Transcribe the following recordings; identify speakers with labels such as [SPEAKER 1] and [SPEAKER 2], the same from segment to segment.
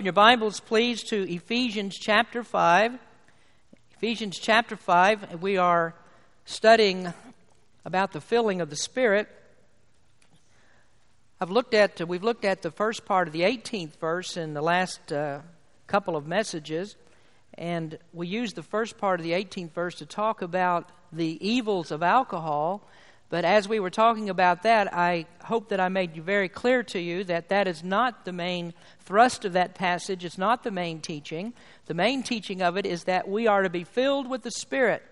[SPEAKER 1] Your Bibles, please, to Ephesians chapter 5. Ephesians chapter 5, we are studying about the filling of the Spirit. I've looked at, we've looked at the first part of the 18th verse in the last uh, couple of messages, and we used the first part of the 18th verse to talk about the evils of alcohol but as we were talking about that, I hope that I made you very clear to you that that is not the main thrust of that passage. It's not the main teaching. The main teaching of it is that we are to be filled with the Spirit.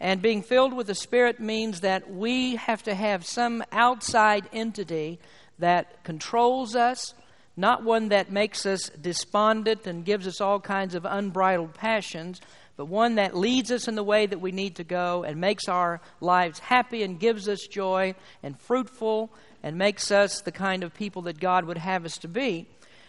[SPEAKER 1] And being filled with the Spirit means that we have to have some outside entity that controls us, not one that makes us despondent and gives us all kinds of unbridled passions, but one that leads us in the way that we need to go and makes our lives happy and gives us joy and fruitful and makes us the kind of people that God would have us to be.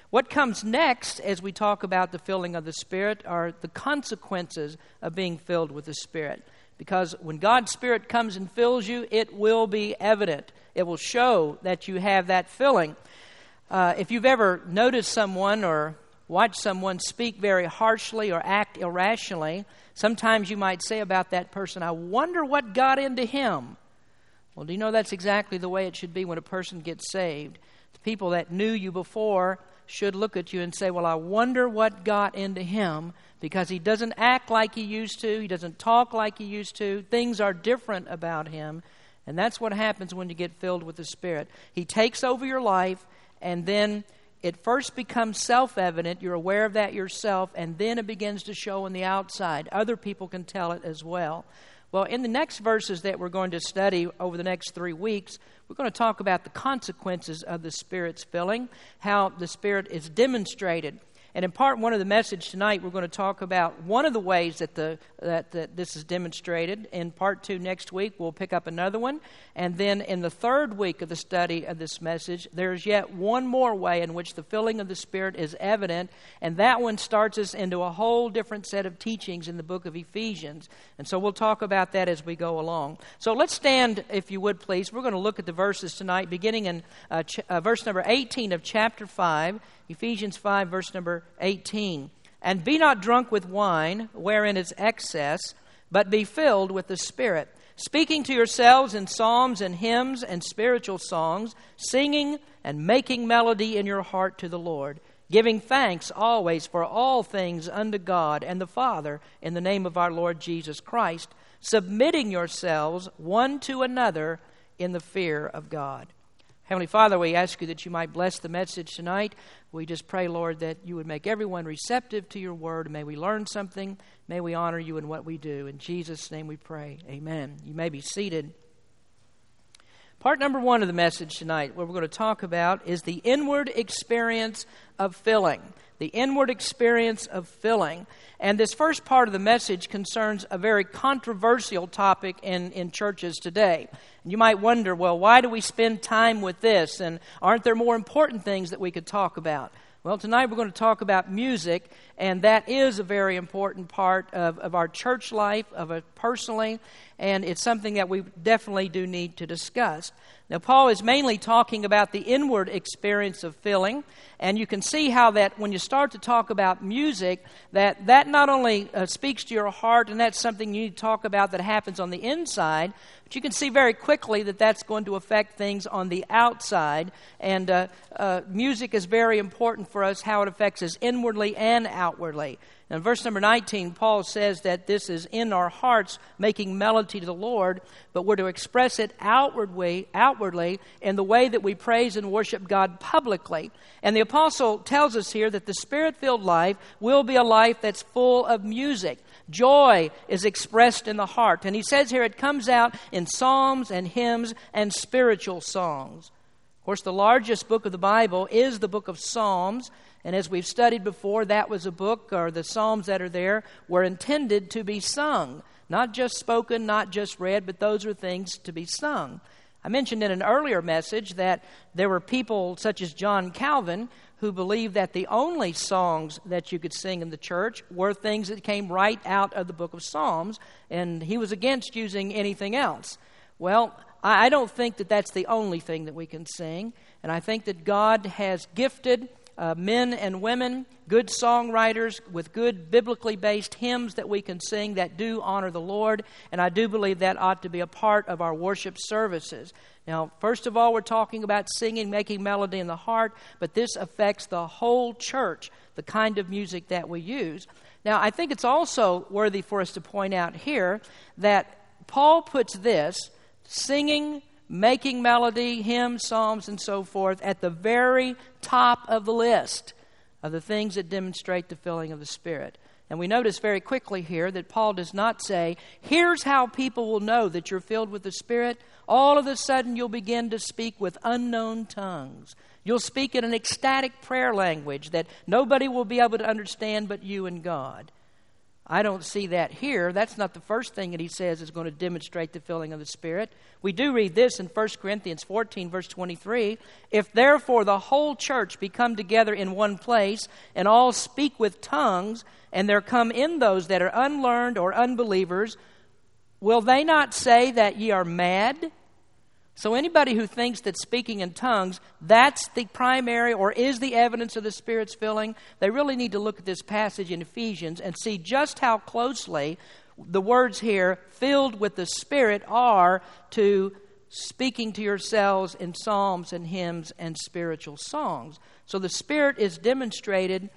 [SPEAKER 1] What comes next as we talk about the filling of the Spirit are the consequences of being filled with the Spirit. Because when God's Spirit comes and fills you, it will be evident. It will show that you have that filling. Uh, if you've ever noticed someone or watch someone speak very harshly or act irrationally, sometimes you might say about that person, I wonder what got into him. Well, do you know that's exactly the way it should be when a person gets saved? The people that knew you before should look at you and say, Well, I wonder what got into him because he doesn't act like he used to, he doesn't talk like he used to, things are different about him. And that's what happens when you get filled with the Spirit. He takes over your life, and then it first becomes self evident. You're aware of that yourself, and then it begins to show on the outside. Other people can tell it as well. Well, in the next verses that we're going to study over the next three weeks, we're going to talk about the consequences of the Spirit's filling, how the Spirit is demonstrated. And in part one of the message tonight, we're going to talk about one of the ways that, the, that, that this is demonstrated. In part two next week, we'll pick up another one. And then in the third week of the study of this message, there's yet one more way in which the filling of the Spirit is evident. And that one starts us into a whole different set of teachings in the book of Ephesians. And so we'll talk about that as we go along. So let's stand, if you would please. We're going to look at the verses tonight, beginning in uh, ch- uh, verse number 18 of chapter 5. Ephesians 5, verse number 18. And be not drunk with wine, wherein is excess, but be filled with the Spirit, speaking to yourselves in psalms and hymns and spiritual songs, singing and making melody in your heart to the Lord, giving thanks always for all things unto God and the Father in the name of our Lord Jesus Christ, submitting yourselves one to another in the fear of God. Heavenly Father, we ask you that you might bless the message tonight. We just pray, Lord, that you would make everyone receptive to your word. May we learn something. May we honor you in what we do. In Jesus' name we pray. Amen. You may be seated. Part number one of the message tonight, what we're going to talk about, is the inward experience of filling. The inward experience of filling. And this first part of the message concerns a very controversial topic in, in churches today. And You might wonder, well, why do we spend time with this? And aren't there more important things that we could talk about? Well, tonight we're going to talk about music, and that is a very important part of, of our church life, of it personally, and it's something that we definitely do need to discuss. Now, Paul is mainly talking about the inward experience of filling, and you can see how that when you start to talk about music, that that not only uh, speaks to your heart, and that's something you need to talk about that happens on the inside, but you can see very quickly that that's going to affect things on the outside. And uh, uh, music is very important for us, how it affects us inwardly and outwardly. In verse number 19, Paul says that this is in our hearts making melody to the Lord, but we're to express it outwardly, outwardly in the way that we praise and worship God publicly. And the apostle tells us here that the spirit filled life will be a life that's full of music. Joy is expressed in the heart. And he says here it comes out in psalms and hymns and spiritual songs. Of course, the largest book of the Bible is the book of Psalms. And as we've studied before, that was a book, or the Psalms that are there were intended to be sung. Not just spoken, not just read, but those are things to be sung. I mentioned in an earlier message that there were people such as John Calvin who believed that the only songs that you could sing in the church were things that came right out of the book of Psalms, and he was against using anything else. Well, I don't think that that's the only thing that we can sing, and I think that God has gifted uh, men and women, good songwriters with good biblically based hymns that we can sing that do honor the Lord, and I do believe that ought to be a part of our worship services. Now, first of all, we're talking about singing, making melody in the heart, but this affects the whole church, the kind of music that we use. Now, I think it's also worthy for us to point out here that Paul puts this singing, making melody, hymns, psalms, and so forth at the very top of the list of the things that demonstrate the filling of the Spirit. And we notice very quickly here that Paul does not say, here's how people will know that you're filled with the Spirit. All of a sudden, you'll begin to speak with unknown tongues. You'll speak in an ecstatic prayer language that nobody will be able to understand but you and God. I don't see that here. That's not the first thing that he says is going to demonstrate the filling of the Spirit. We do read this in 1 Corinthians 14, verse 23. If therefore the whole church be come together in one place, and all speak with tongues, and there come in those that are unlearned or unbelievers, will they not say that ye are mad? So, anybody who thinks that speaking in tongues, that's the primary or is the evidence of the Spirit's filling, they really need to look at this passage in Ephesians and see just how closely the words here, filled with the Spirit, are to speaking to yourselves in psalms and hymns and spiritual songs. So, the Spirit is demonstrated,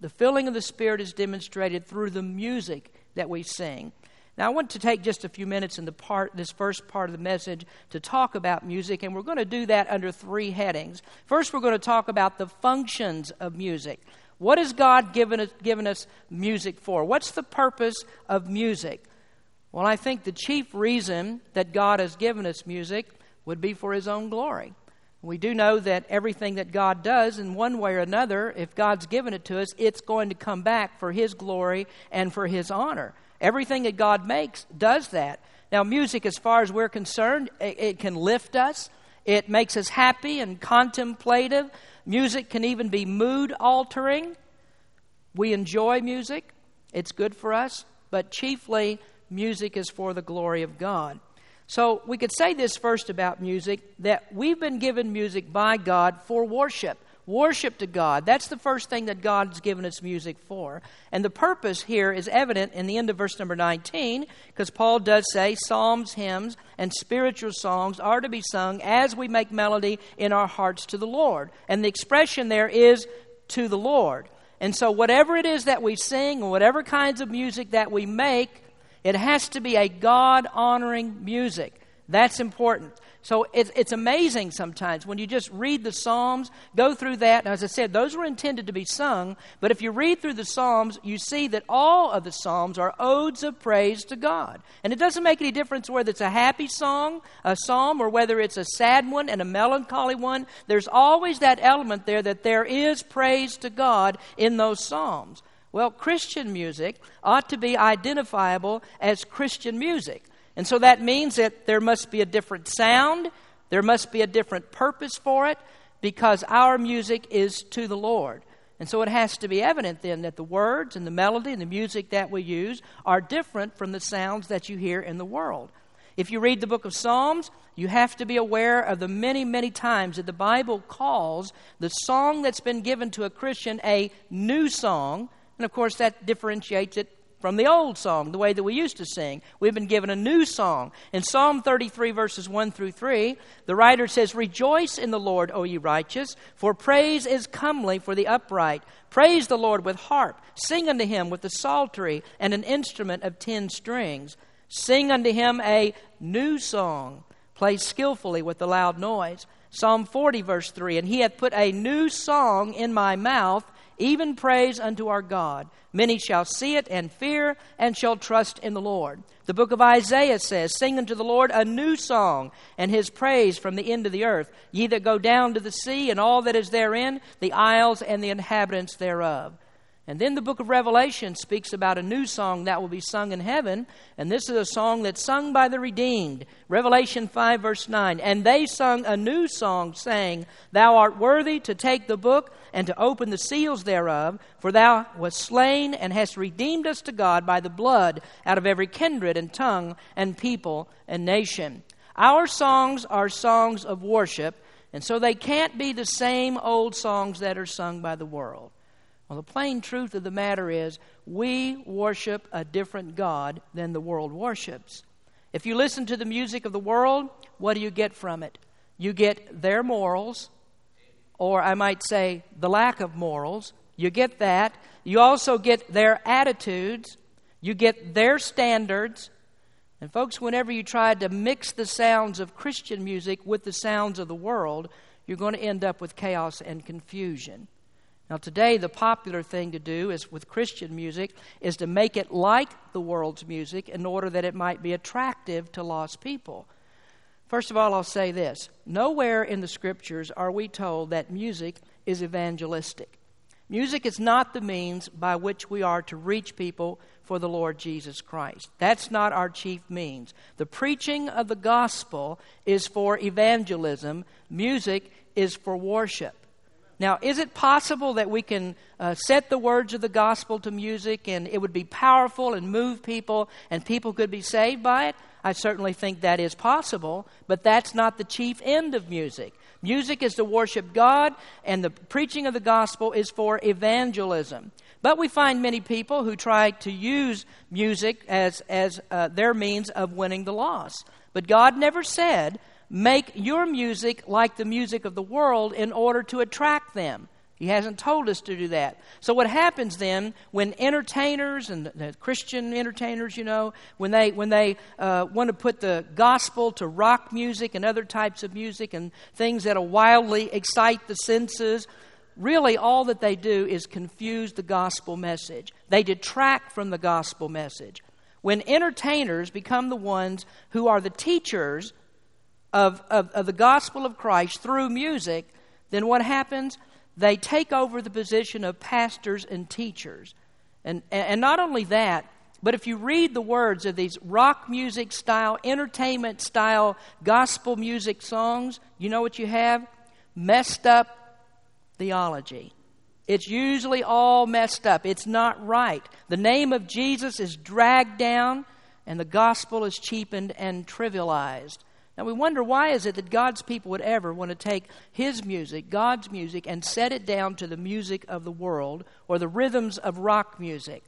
[SPEAKER 1] the filling of the Spirit is demonstrated through the music that we sing. Now, I want to take just a few minutes in the part, this first part of the message to talk about music, and we're going to do that under three headings. First, we're going to talk about the functions of music. What has God given us, given us music for? What's the purpose of music? Well, I think the chief reason that God has given us music would be for His own glory. We do know that everything that God does, in one way or another, if God's given it to us, it's going to come back for His glory and for His honor. Everything that God makes does that. Now, music, as far as we're concerned, it, it can lift us, it makes us happy and contemplative. Music can even be mood altering. We enjoy music, it's good for us, but chiefly, music is for the glory of God. So, we could say this first about music that we've been given music by God for worship worship to God. That's the first thing that God's given us music for. And the purpose here is evident in the end of verse number 19, because Paul does say psalms, hymns, and spiritual songs are to be sung as we make melody in our hearts to the Lord. And the expression there is to the Lord. And so, whatever it is that we sing, or whatever kinds of music that we make, it has to be a God honoring music. That's important. So it's, it's amazing sometimes when you just read the Psalms, go through that. As I said, those were intended to be sung. But if you read through the Psalms, you see that all of the Psalms are odes of praise to God. And it doesn't make any difference whether it's a happy song, a psalm, or whether it's a sad one and a melancholy one. There's always that element there that there is praise to God in those Psalms. Well, Christian music ought to be identifiable as Christian music. And so that means that there must be a different sound, there must be a different purpose for it, because our music is to the Lord. And so it has to be evident then that the words and the melody and the music that we use are different from the sounds that you hear in the world. If you read the book of Psalms, you have to be aware of the many, many times that the Bible calls the song that's been given to a Christian a new song. And of course, that differentiates it from the old song, the way that we used to sing. We've been given a new song. In Psalm 33, verses 1 through 3, the writer says, Rejoice in the Lord, O ye righteous, for praise is comely for the upright. Praise the Lord with harp. Sing unto him with the psaltery and an instrument of ten strings. Sing unto him a new song. Play skillfully with the loud noise. Psalm 40, verse 3 And he hath put a new song in my mouth even praise unto our God. Many shall see it and fear and shall trust in the Lord. The book of Isaiah says, Sing unto the Lord a new song, and his praise from the end of the earth. Ye that go down to the sea and all that is therein, the isles and the inhabitants thereof. And then the book of Revelation speaks about a new song that will be sung in heaven. And this is a song that's sung by the redeemed. Revelation 5, verse 9. And they sung a new song, saying, Thou art worthy to take the book and to open the seals thereof, for thou wast slain and hast redeemed us to God by the blood out of every kindred and tongue and people and nation. Our songs are songs of worship. And so they can't be the same old songs that are sung by the world. Well, the plain truth of the matter is we worship a different God than the world worships. If you listen to the music of the world, what do you get from it? You get their morals, or I might say the lack of morals. You get that. You also get their attitudes. You get their standards. And, folks, whenever you try to mix the sounds of Christian music with the sounds of the world, you're going to end up with chaos and confusion. Now, today, the popular thing to do is with Christian music is to make it like the world's music in order that it might be attractive to lost people. First of all, I'll say this nowhere in the scriptures are we told that music is evangelistic. Music is not the means by which we are to reach people for the Lord Jesus Christ. That's not our chief means. The preaching of the gospel is for evangelism, music is for worship. Now, is it possible that we can uh, set the words of the gospel to music and it would be powerful and move people and people could be saved by it? I certainly think that is possible, but that's not the chief end of music. Music is to worship God, and the preaching of the gospel is for evangelism. But we find many people who try to use music as, as uh, their means of winning the lost. But God never said make your music like the music of the world in order to attract them. He hasn't told us to do that. So, what happens then when entertainers and the Christian entertainers, you know, when they, when they uh, want to put the gospel to rock music and other types of music and things that'll wildly excite the senses, really all that they do is confuse the gospel message. They detract from the gospel message. When entertainers become the ones who are the teachers of, of, of the gospel of Christ through music, then what happens? They take over the position of pastors and teachers. And, and not only that, but if you read the words of these rock music style, entertainment style, gospel music songs, you know what you have? Messed up theology. It's usually all messed up. It's not right. The name of Jesus is dragged down, and the gospel is cheapened and trivialized. Now we wonder why is it that God's people would ever want to take his music, God's music, and set it down to the music of the world or the rhythms of rock music.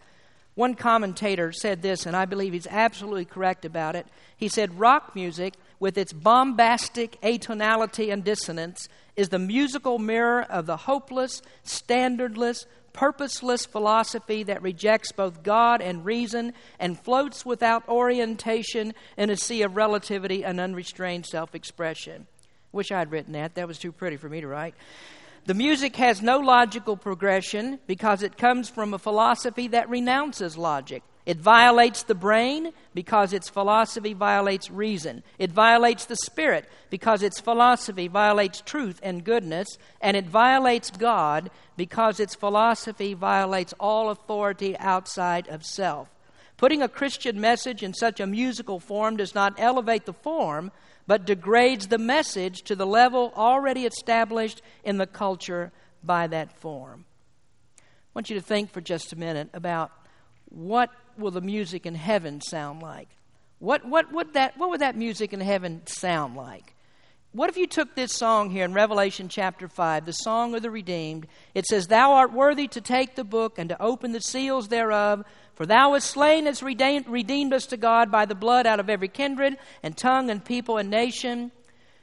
[SPEAKER 1] One commentator said this, and I believe he's absolutely correct about it. He said, Rock music, with its bombastic atonality and dissonance, is the musical mirror of the hopeless, standardless, purposeless philosophy that rejects both God and reason and floats without orientation in a sea of relativity and unrestrained self expression. Wish I'd written that. That was too pretty for me to write. The music has no logical progression because it comes from a philosophy that renounces logic. It violates the brain because its philosophy violates reason. It violates the spirit because its philosophy violates truth and goodness. And it violates God because its philosophy violates all authority outside of self. Putting a Christian message in such a musical form does not elevate the form, but degrades the message to the level already established in the culture by that form. I want you to think for just a minute about what will the music in heaven sound like? What, what, would that, what would that music in heaven sound like? What if you took this song here in Revelation chapter 5, the song of the redeemed? It says, Thou art worthy to take the book and to open the seals thereof, for thou hast slain and redeemed, redeemed us to God by the blood out of every kindred and tongue and people and nation.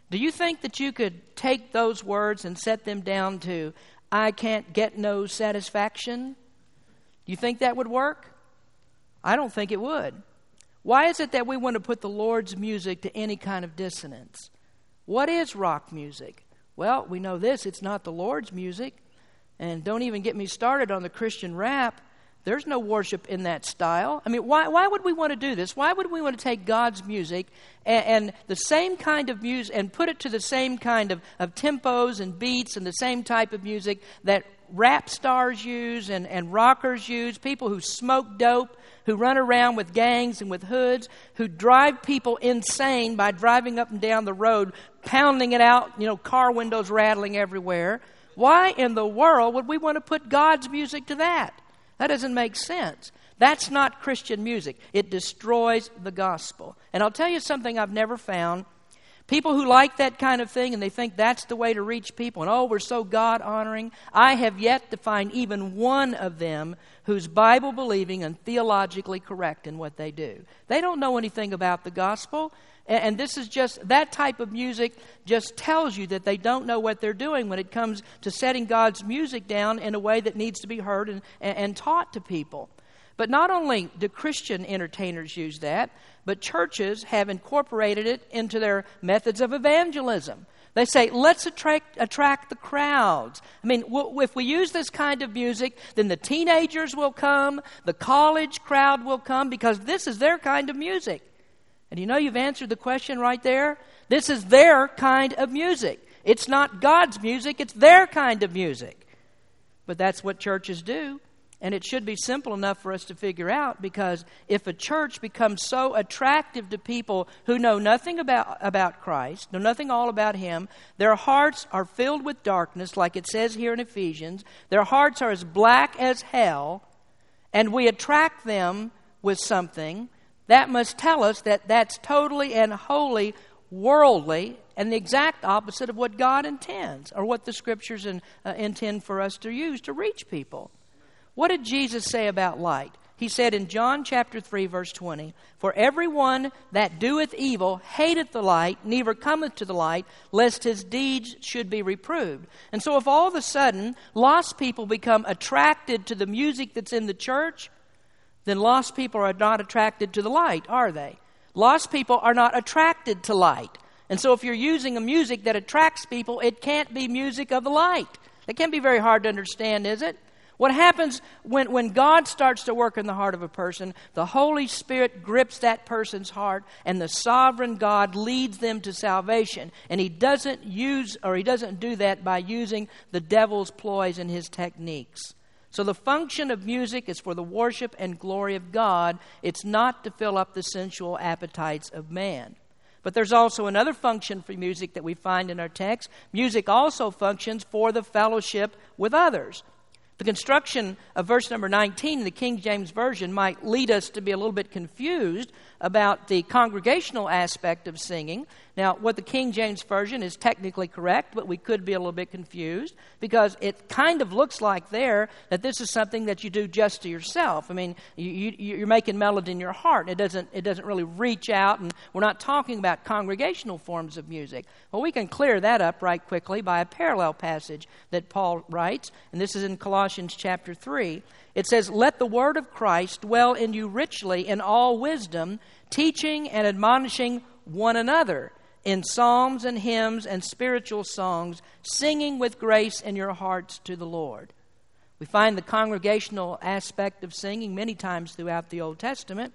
[SPEAKER 1] Do you think that you could take those words and set them down to, I can't get no satisfaction? Do you think that would work? I don't think it would. Why is it that we want to put the Lord's music to any kind of dissonance? What is rock music? Well, we know this it's not the Lord's music. And don't even get me started on the Christian rap. There's no worship in that style. I mean, why, why would we want to do this? Why would we want to take God's music and, and the same kind of music and put it to the same kind of, of tempos and beats and the same type of music that rap stars use and, and rockers use, people who smoke dope, who run around with gangs and with hoods, who drive people insane by driving up and down the road, pounding it out, you know, car windows rattling everywhere. Why in the world would we want to put God's music to that? That doesn't make sense. That's not Christian music. It destroys the gospel. And I'll tell you something I've never found People who like that kind of thing and they think that's the way to reach people and oh, we're so God honoring. I have yet to find even one of them who's Bible believing and theologically correct in what they do. They don't know anything about the gospel. And this is just, that type of music just tells you that they don't know what they're doing when it comes to setting God's music down in a way that needs to be heard and, and taught to people. But not only do Christian entertainers use that, but churches have incorporated it into their methods of evangelism. They say, let's attract, attract the crowds. I mean, w- if we use this kind of music, then the teenagers will come, the college crowd will come, because this is their kind of music. And you know you've answered the question right there? This is their kind of music. It's not God's music, it's their kind of music. But that's what churches do. And it should be simple enough for us to figure out because if a church becomes so attractive to people who know nothing about, about Christ, know nothing all about Him, their hearts are filled with darkness, like it says here in Ephesians. Their hearts are as black as hell, and we attract them with something, that must tell us that that's totally and wholly worldly and the exact opposite of what God intends or what the scriptures in, uh, intend for us to use to reach people. What did Jesus say about light? He said in John chapter 3, verse 20, For everyone that doeth evil hateth the light, neither cometh to the light, lest his deeds should be reproved. And so, if all of a sudden lost people become attracted to the music that's in the church, then lost people are not attracted to the light, are they? Lost people are not attracted to light. And so, if you're using a music that attracts people, it can't be music of the light. It can't be very hard to understand, is it? What happens when, when God starts to work in the heart of a person, the Holy Spirit grips that person's heart, and the sovereign God leads them to salvation. And He doesn't use, or He doesn't do that by using the devil's ploys and his techniques. So the function of music is for the worship and glory of God, it's not to fill up the sensual appetites of man. But there's also another function for music that we find in our text. Music also functions for the fellowship with others. The construction of verse number 19 in the King James Version might lead us to be a little bit confused about the congregational aspect of singing. Now, what the King James Version is technically correct, but we could be a little bit confused because it kind of looks like there that this is something that you do just to yourself. I mean, you, you, are making melody in your heart. It doesn't, it doesn't really reach out, and we're not talking about congregational forms of music. Well, we can clear that up right quickly by a parallel passage that Paul writes, and this is in Colossians chapter 3. It says, Let the word of Christ dwell in you richly in all wisdom, teaching and admonishing one another in psalms and hymns and spiritual songs, singing with grace in your hearts to the Lord. We find the congregational aspect of singing many times throughout the Old Testament.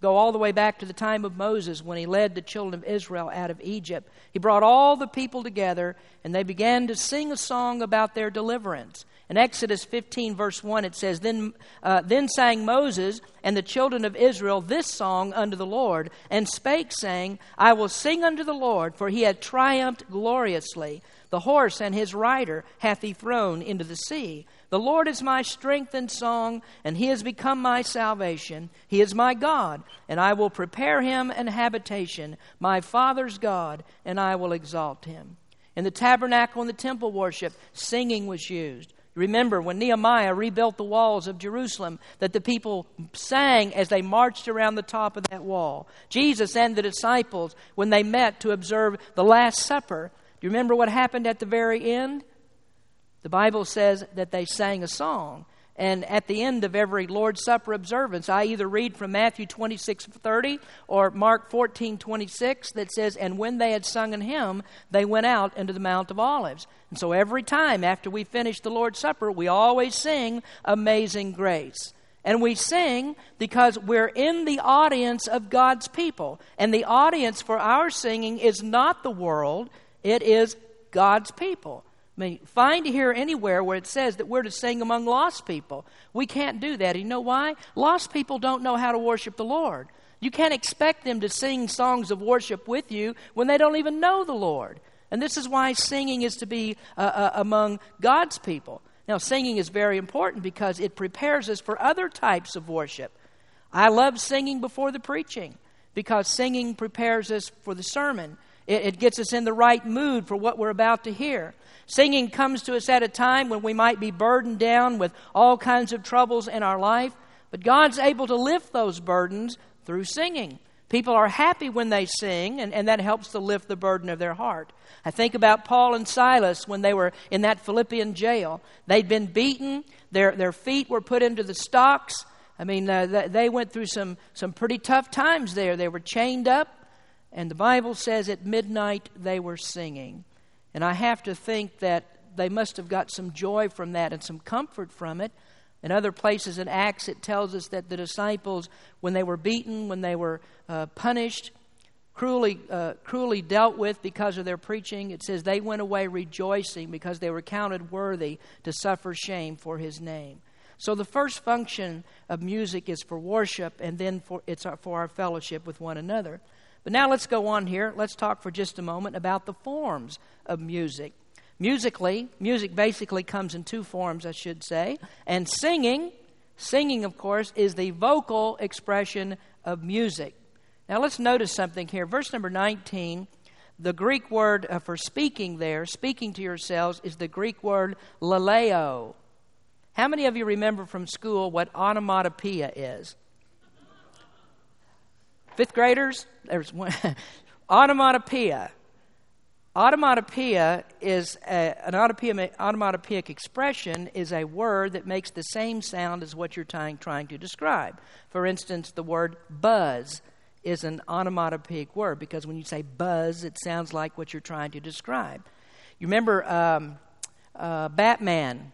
[SPEAKER 1] Go all the way back to the time of Moses when he led the children of Israel out of Egypt. He brought all the people together and they began to sing a song about their deliverance. In Exodus 15, verse 1, it says, Then, uh, then sang Moses and the children of Israel this song unto the Lord, and spake, saying, I will sing unto the Lord, for he hath triumphed gloriously. The horse and his rider hath he thrown into the sea. The Lord is my strength and song, and he has become my salvation. He is my God, and I will prepare him an habitation, my father's God, and I will exalt him. In the tabernacle and the temple worship, singing was used. Remember when Nehemiah rebuilt the walls of Jerusalem that the people sang as they marched around the top of that wall. Jesus and the disciples, when they met to observe the Last Supper, do you remember what happened at the very end? The Bible says that they sang a song. And at the end of every Lord's Supper observance, I either read from Matthew 26 30 or Mark 14 26 that says, And when they had sung an hymn, they went out into the Mount of Olives. And so every time after we finish the Lord's Supper, we always sing Amazing Grace. And we sing because we're in the audience of God's people. And the audience for our singing is not the world, it is God's people. I mean, find here anywhere where it says that we're to sing among lost people. We can't do that. You know why? Lost people don't know how to worship the Lord. You can't expect them to sing songs of worship with you when they don't even know the Lord. And this is why singing is to be uh, uh, among God's people. Now, singing is very important because it prepares us for other types of worship. I love singing before the preaching because singing prepares us for the sermon. It, it gets us in the right mood for what we're about to hear. Singing comes to us at a time when we might be burdened down with all kinds of troubles in our life, but God's able to lift those burdens through singing. People are happy when they sing, and, and that helps to lift the burden of their heart. I think about Paul and Silas when they were in that Philippian jail. They'd been beaten, their, their feet were put into the stocks. I mean, uh, they went through some, some pretty tough times there. They were chained up, and the Bible says at midnight they were singing. And I have to think that they must have got some joy from that and some comfort from it. In other places in Acts, it tells us that the disciples, when they were beaten, when they were uh, punished, cruelly, uh, cruelly dealt with because of their preaching, it says they went away rejoicing because they were counted worthy to suffer shame for his name. So the first function of music is for worship, and then for, it's for our fellowship with one another. But now let's go on here. Let's talk for just a moment about the forms of music. Musically, music basically comes in two forms, I should say. And singing, singing, of course, is the vocal expression of music. Now let's notice something here. Verse number 19, the Greek word uh, for speaking there, speaking to yourselves, is the Greek word laleo. How many of you remember from school what onomatopoeia is? Fifth graders? There's one. onomatopoeia. Onomatopoeia is a, an onomatopoeic expression is a word that makes the same sound as what you're trying, trying to describe. For instance, the word buzz is an onomatopoeic word because when you say buzz, it sounds like what you're trying to describe. You remember um, uh, Batman?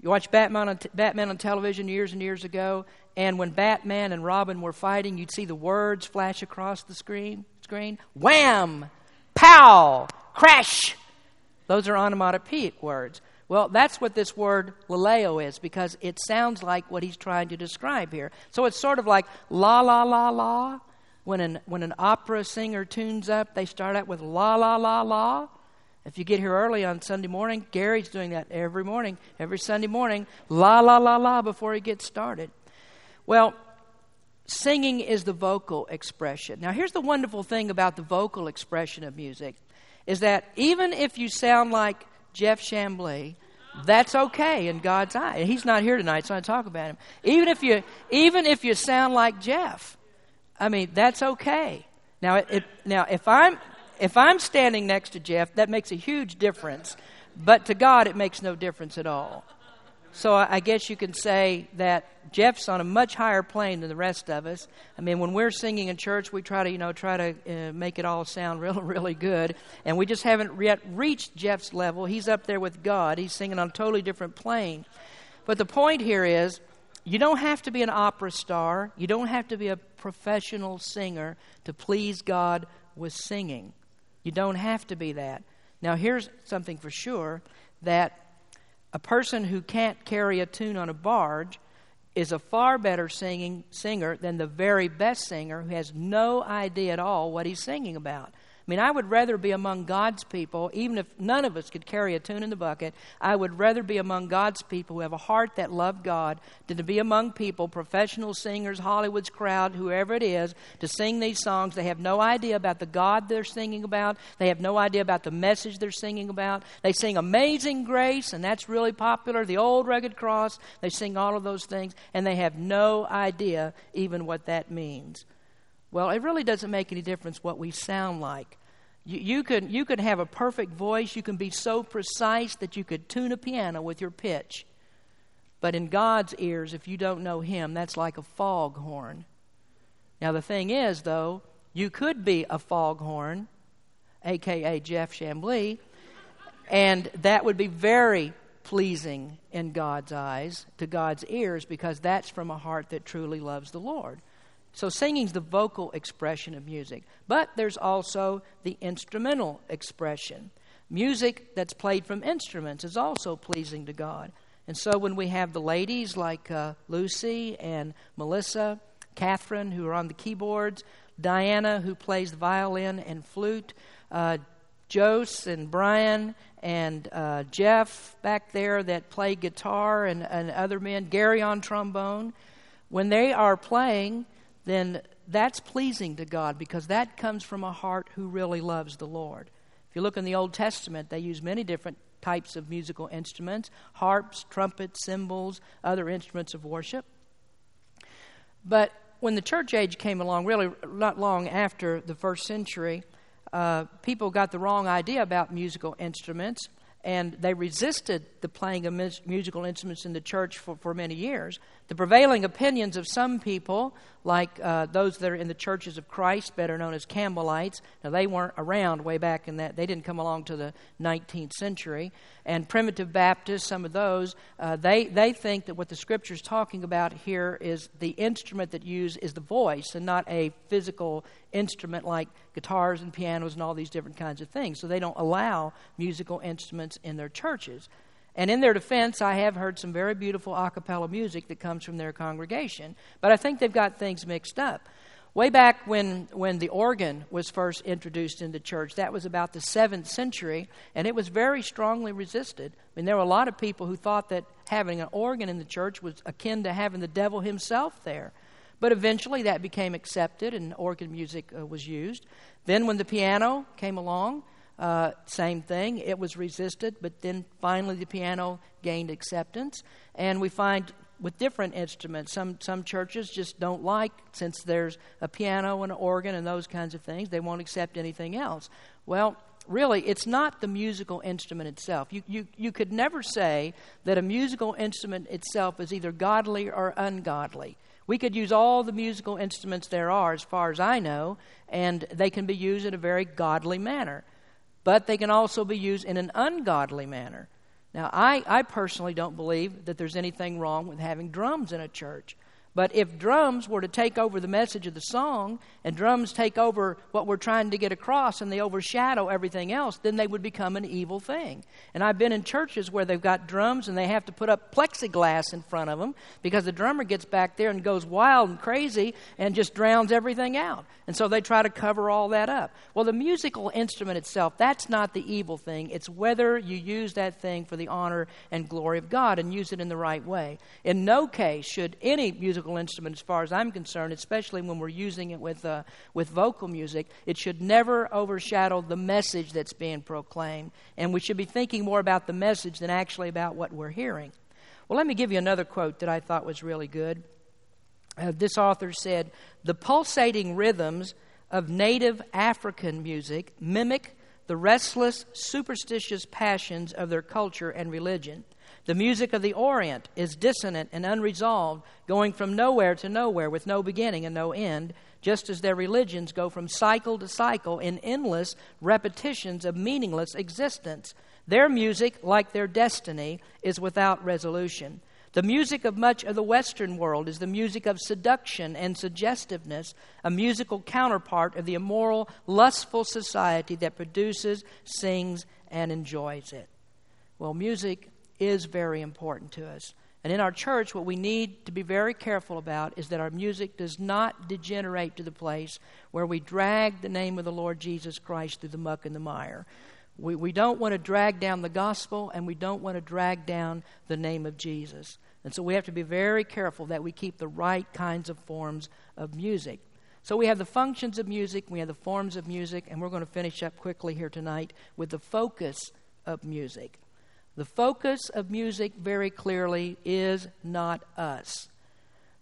[SPEAKER 1] You watched Batman on, t- Batman on television years and years ago, and when Batman and Robin were fighting, you'd see the words flash across the screen. Screen, wham! pow, crash. Those are onomatopoeic words. Well, that's what this word laleo is because it sounds like what he's trying to describe here. So it's sort of like la la la la. When an, when an opera singer tunes up, they start out with la la la la. If you get here early on Sunday morning, Gary's doing that every morning, every Sunday morning, la la la la before he gets started. Well, singing is the vocal expression. Now, here's the wonderful thing about the vocal expression of music is that even if you sound like Jeff Chamblee, that's okay in God's eye. He's not here tonight, so I talk about him. Even if you, even if you sound like Jeff, I mean that's okay. Now, it, now if I'm if I'm standing next to Jeff, that makes a huge difference. But to God, it makes no difference at all. So I guess you can say that Jeff's on a much higher plane than the rest of us. I mean, when we're singing in church, we try to, you know, try to uh, make it all sound really, really good, and we just haven't yet reached Jeff's level. He's up there with God. He's singing on a totally different plane. But the point here is, you don't have to be an opera star. You don't have to be a professional singer to please God with singing. You don't have to be that. Now, here's something for sure that a person who can't carry a tune on a barge is a far better singing singer than the very best singer who has no idea at all what he's singing about. I mean, I would rather be among God's people, even if none of us could carry a tune in the bucket. I would rather be among God's people who have a heart that love God than to be among people, professional singers, Hollywood's crowd, whoever it is, to sing these songs. They have no idea about the God they're singing about. They have no idea about the message they're singing about. They sing Amazing Grace, and that's really popular. The Old Rugged Cross. They sing all of those things, and they have no idea even what that means. Well, it really doesn't make any difference what we sound like. You, you, can, you can have a perfect voice. You can be so precise that you could tune a piano with your pitch. But in God's ears, if you don't know Him, that's like a foghorn. Now, the thing is, though, you could be a foghorn, aka Jeff Chamblee, and that would be very pleasing in God's eyes, to God's ears, because that's from a heart that truly loves the Lord. So, singing's the vocal expression of music. But there's also the instrumental expression. Music that's played from instruments is also pleasing to God. And so, when we have the ladies like uh, Lucy and Melissa, Catherine, who are on the keyboards, Diana, who plays violin and flute, uh, Jose and Brian and uh, Jeff back there that play guitar, and, and other men, Gary on trombone, when they are playing, then that's pleasing to God because that comes from a heart who really loves the Lord. If you look in the Old Testament, they use many different types of musical instruments harps, trumpets, cymbals, other instruments of worship. But when the church age came along, really not long after the first century, uh, people got the wrong idea about musical instruments and they resisted the playing of musical instruments in the church for, for many years. The prevailing opinions of some people, like uh, those that are in the churches of Christ, better known as Campbellites, now they weren't around way back in that, they didn't come along to the 19th century, and primitive Baptists, some of those, uh, they, they think that what the scripture is talking about here is the instrument that used is the voice and not a physical instrument like guitars and pianos and all these different kinds of things. So they don't allow musical instruments in their churches. And in their defense, I have heard some very beautiful a cappella music that comes from their congregation. But I think they've got things mixed up. Way back when, when the organ was first introduced into church, that was about the 7th century, and it was very strongly resisted. I mean, there were a lot of people who thought that having an organ in the church was akin to having the devil himself there. But eventually that became accepted and organ music uh, was used. Then, when the piano came along, uh, same thing. It was resisted, but then finally the piano gained acceptance. And we find with different instruments, some, some churches just don't like, since there's a piano and an organ and those kinds of things, they won't accept anything else. Well, really, it's not the musical instrument itself. You, you, you could never say that a musical instrument itself is either godly or ungodly. We could use all the musical instruments there are, as far as I know, and they can be used in a very godly manner. But they can also be used in an ungodly manner. Now, I, I personally don't believe that there's anything wrong with having drums in a church. But if drums were to take over the message of the song, and drums take over what we're trying to get across, and they overshadow everything else, then they would become an evil thing. And I've been in churches where they've got drums and they have to put up plexiglass in front of them because the drummer gets back there and goes wild and crazy and just drowns everything out. And so they try to cover all that up. Well, the musical instrument itself, that's not the evil thing. It's whether you use that thing for the honor and glory of God and use it in the right way. In no case should any musical musical instrument, as far as I'm concerned, especially when we're using it with, uh, with vocal music, it should never overshadow the message that's being proclaimed. And we should be thinking more about the message than actually about what we're hearing. Well, let me give you another quote that I thought was really good. Uh, this author said The pulsating rhythms of native African music mimic the restless, superstitious passions of their culture and religion. The music of the Orient is dissonant and unresolved, going from nowhere to nowhere with no beginning and no end, just as their religions go from cycle to cycle in endless repetitions of meaningless existence. Their music, like their destiny, is without resolution. The music of much of the Western world is the music of seduction and suggestiveness, a musical counterpart of the immoral, lustful society that produces, sings, and enjoys it. Well, music is very important to us. And in our church, what we need to be very careful about is that our music does not degenerate to the place where we drag the name of the Lord Jesus Christ through the muck and the mire. We, we don't want to drag down the gospel, and we don't want to drag down the name of Jesus. And so we have to be very careful that we keep the right kinds of forms of music. So we have the functions of music, we have the forms of music, and we're going to finish up quickly here tonight with the focus of music. The focus of music, very clearly, is not us.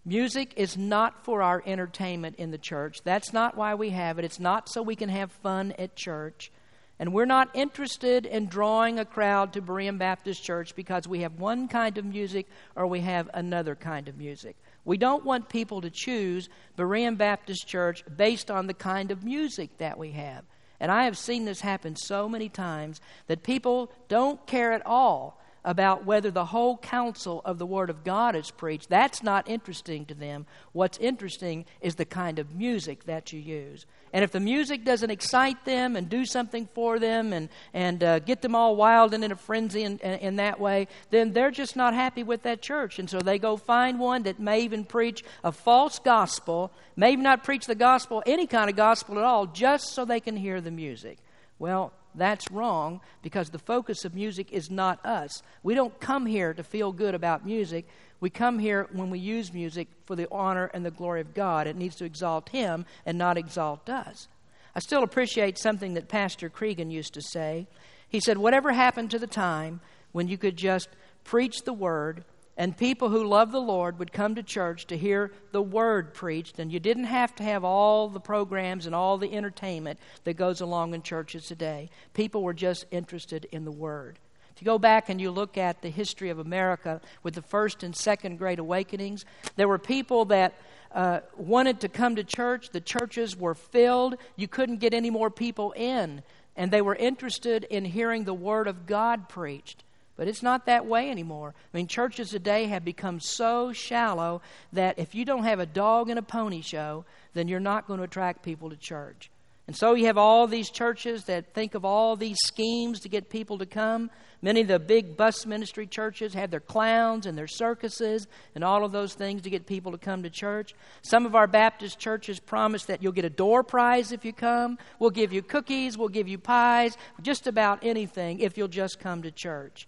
[SPEAKER 1] Music is not for our entertainment in the church. That's not why we have it. It's not so we can have fun at church. And we're not interested in drawing a crowd to Berean Baptist Church because we have one kind of music or we have another kind of music. We don't want people to choose Berean Baptist Church based on the kind of music that we have. And I have seen this happen so many times that people don't care at all about whether the whole counsel of the Word of God is preached. That's not interesting to them. What's interesting is the kind of music that you use. And if the music doesn't excite them and do something for them and, and uh, get them all wild and in a frenzy in, in, in that way, then they're just not happy with that church. And so they go find one that may even preach a false gospel, may even not preach the gospel, any kind of gospel at all, just so they can hear the music. Well, that's wrong because the focus of music is not us. We don't come here to feel good about music. We come here when we use music for the honor and the glory of God. It needs to exalt Him and not exalt us. I still appreciate something that Pastor Cregan used to say. He said, Whatever happened to the time when you could just preach the word and people who love the Lord would come to church to hear the word preached, and you didn't have to have all the programs and all the entertainment that goes along in churches today. People were just interested in the word. If you go back and you look at the history of America with the first and second great awakenings, there were people that uh, wanted to come to church. The churches were filled. You couldn't get any more people in. And they were interested in hearing the Word of God preached. But it's not that way anymore. I mean, churches today have become so shallow that if you don't have a dog and a pony show, then you're not going to attract people to church. And so you have all these churches that think of all these schemes to get people to come. Many of the big bus ministry churches have their clowns and their circuses and all of those things to get people to come to church. Some of our Baptist churches promise that you'll get a door prize if you come. We'll give you cookies, we'll give you pies, just about anything if you'll just come to church.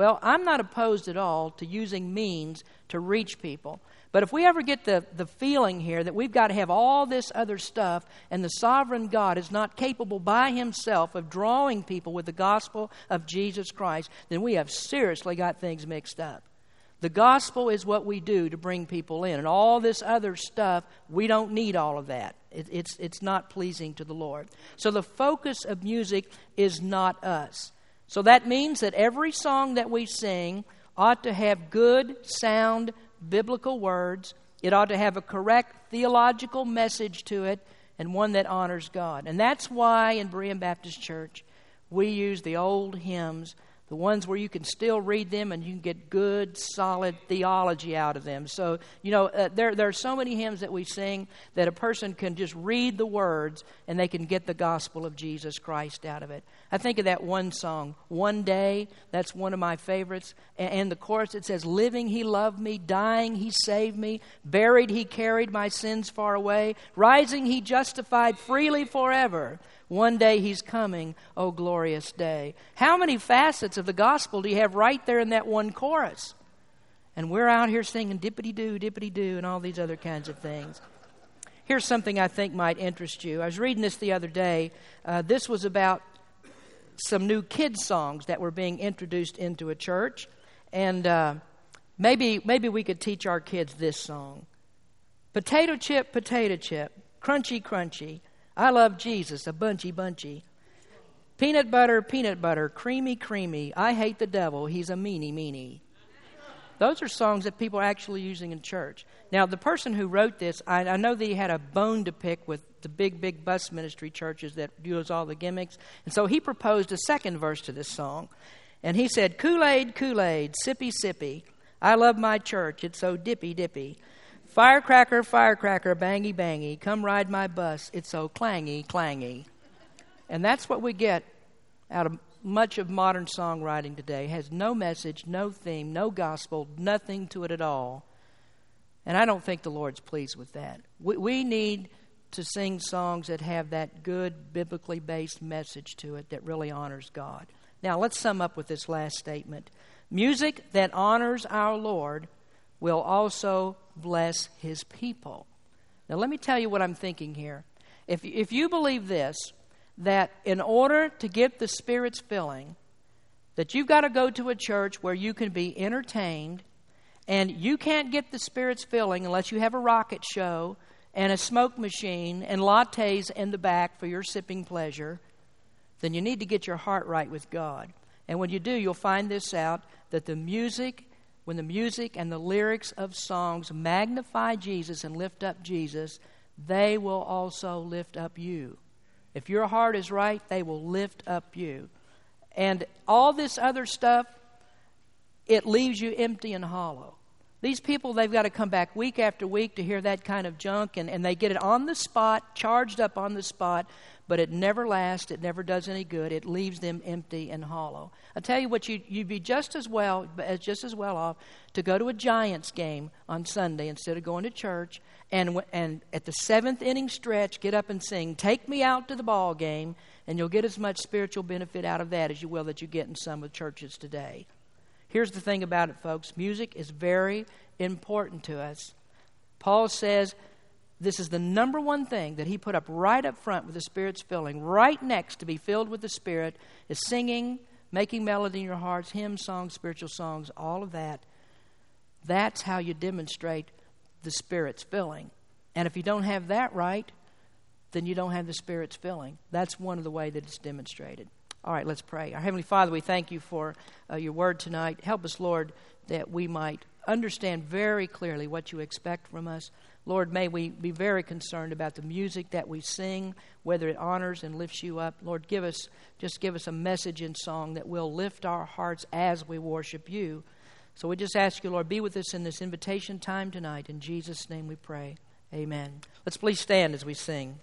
[SPEAKER 1] Well, I'm not opposed at all to using means to reach people. But if we ever get the, the feeling here that we've got to have all this other stuff and the sovereign God is not capable by himself of drawing people with the gospel of Jesus Christ, then we have seriously got things mixed up. The gospel is what we do to bring people in. And all this other stuff, we don't need all of that. It, it's, it's not pleasing to the Lord. So the focus of music is not us. So that means that every song that we sing ought to have good, sound, biblical words. It ought to have a correct theological message to it and one that honors God. And that's why in Berean Baptist Church we use the old hymns the ones where you can still read them and you can get good, solid theology out of them. So, you know, uh, there, there are so many hymns that we sing that a person can just read the words and they can get the gospel of Jesus Christ out of it. I think of that one song, One Day, that's one of my favorites. And, and the chorus, it says, Living, He loved me, dying, He saved me, buried, He carried my sins far away, rising, He justified freely forever. One day he's coming, oh glorious day. How many facets of the gospel do you have right there in that one chorus? And we're out here singing dippity doo, dippity doo, and all these other kinds of things. Here's something I think might interest you. I was reading this the other day. Uh, this was about some new kids' songs that were being introduced into a church. And uh, maybe, maybe we could teach our kids this song Potato chip, potato chip, crunchy, crunchy. I love Jesus, a bunchy, bunchy. Peanut butter, peanut butter, creamy, creamy. I hate the devil, he's a meanie, meanie. Those are songs that people are actually using in church. Now, the person who wrote this, I, I know that he had a bone to pick with the big, big bus ministry churches that use all the gimmicks. And so he proposed a second verse to this song. And he said, Kool Aid, Kool Aid, sippy, sippy. I love my church, it's so dippy, dippy. Firecracker, firecracker, bangy, bangy, come ride my bus. It's so clangy, clangy. And that's what we get out of much of modern songwriting today. It has no message, no theme, no gospel, nothing to it at all. And I don't think the Lord's pleased with that. We, we need to sing songs that have that good, biblically based message to it that really honors God. Now, let's sum up with this last statement. Music that honors our Lord will also bless his people. Now, let me tell you what I'm thinking here. If, if you believe this, that in order to get the Spirit's filling, that you've got to go to a church where you can be entertained, and you can't get the Spirit's filling unless you have a rocket show and a smoke machine and lattes in the back for your sipping pleasure, then you need to get your heart right with God. And when you do, you'll find this out that the music when the music and the lyrics of songs magnify Jesus and lift up Jesus, they will also lift up you. If your heart is right, they will lift up you. And all this other stuff, it leaves you empty and hollow. These people, they've got to come back week after week to hear that kind of junk, and, and they get it on the spot, charged up on the spot, but it never lasts. It never does any good. It leaves them empty and hollow. I tell you what, you, you'd be just as well, just as well off to go to a Giants game on Sunday instead of going to church, and, and at the seventh inning stretch, get up and sing, "Take me out to the ball game," and you'll get as much spiritual benefit out of that as you will that you get in some of churches today. Here's the thing about it, folks music is very important to us. Paul says this is the number one thing that he put up right up front with the Spirit's filling. Right next to be filled with the Spirit is singing, making melody in your hearts, hymns, songs, spiritual songs, all of that. That's how you demonstrate the Spirit's filling. And if you don't have that right, then you don't have the Spirit's filling. That's one of the way that it's demonstrated. All right, let's pray. Our Heavenly Father, we thank you for uh, your word tonight. Help us, Lord, that we might understand very clearly what you expect from us. Lord, may we be very concerned about the music that we sing, whether it honors and lifts you up. Lord, give us just give us a message in song that will lift our hearts as we worship you. So we just ask you, Lord, be with us in this invitation time tonight. In Jesus' name we pray. Amen. Let's please stand as we sing.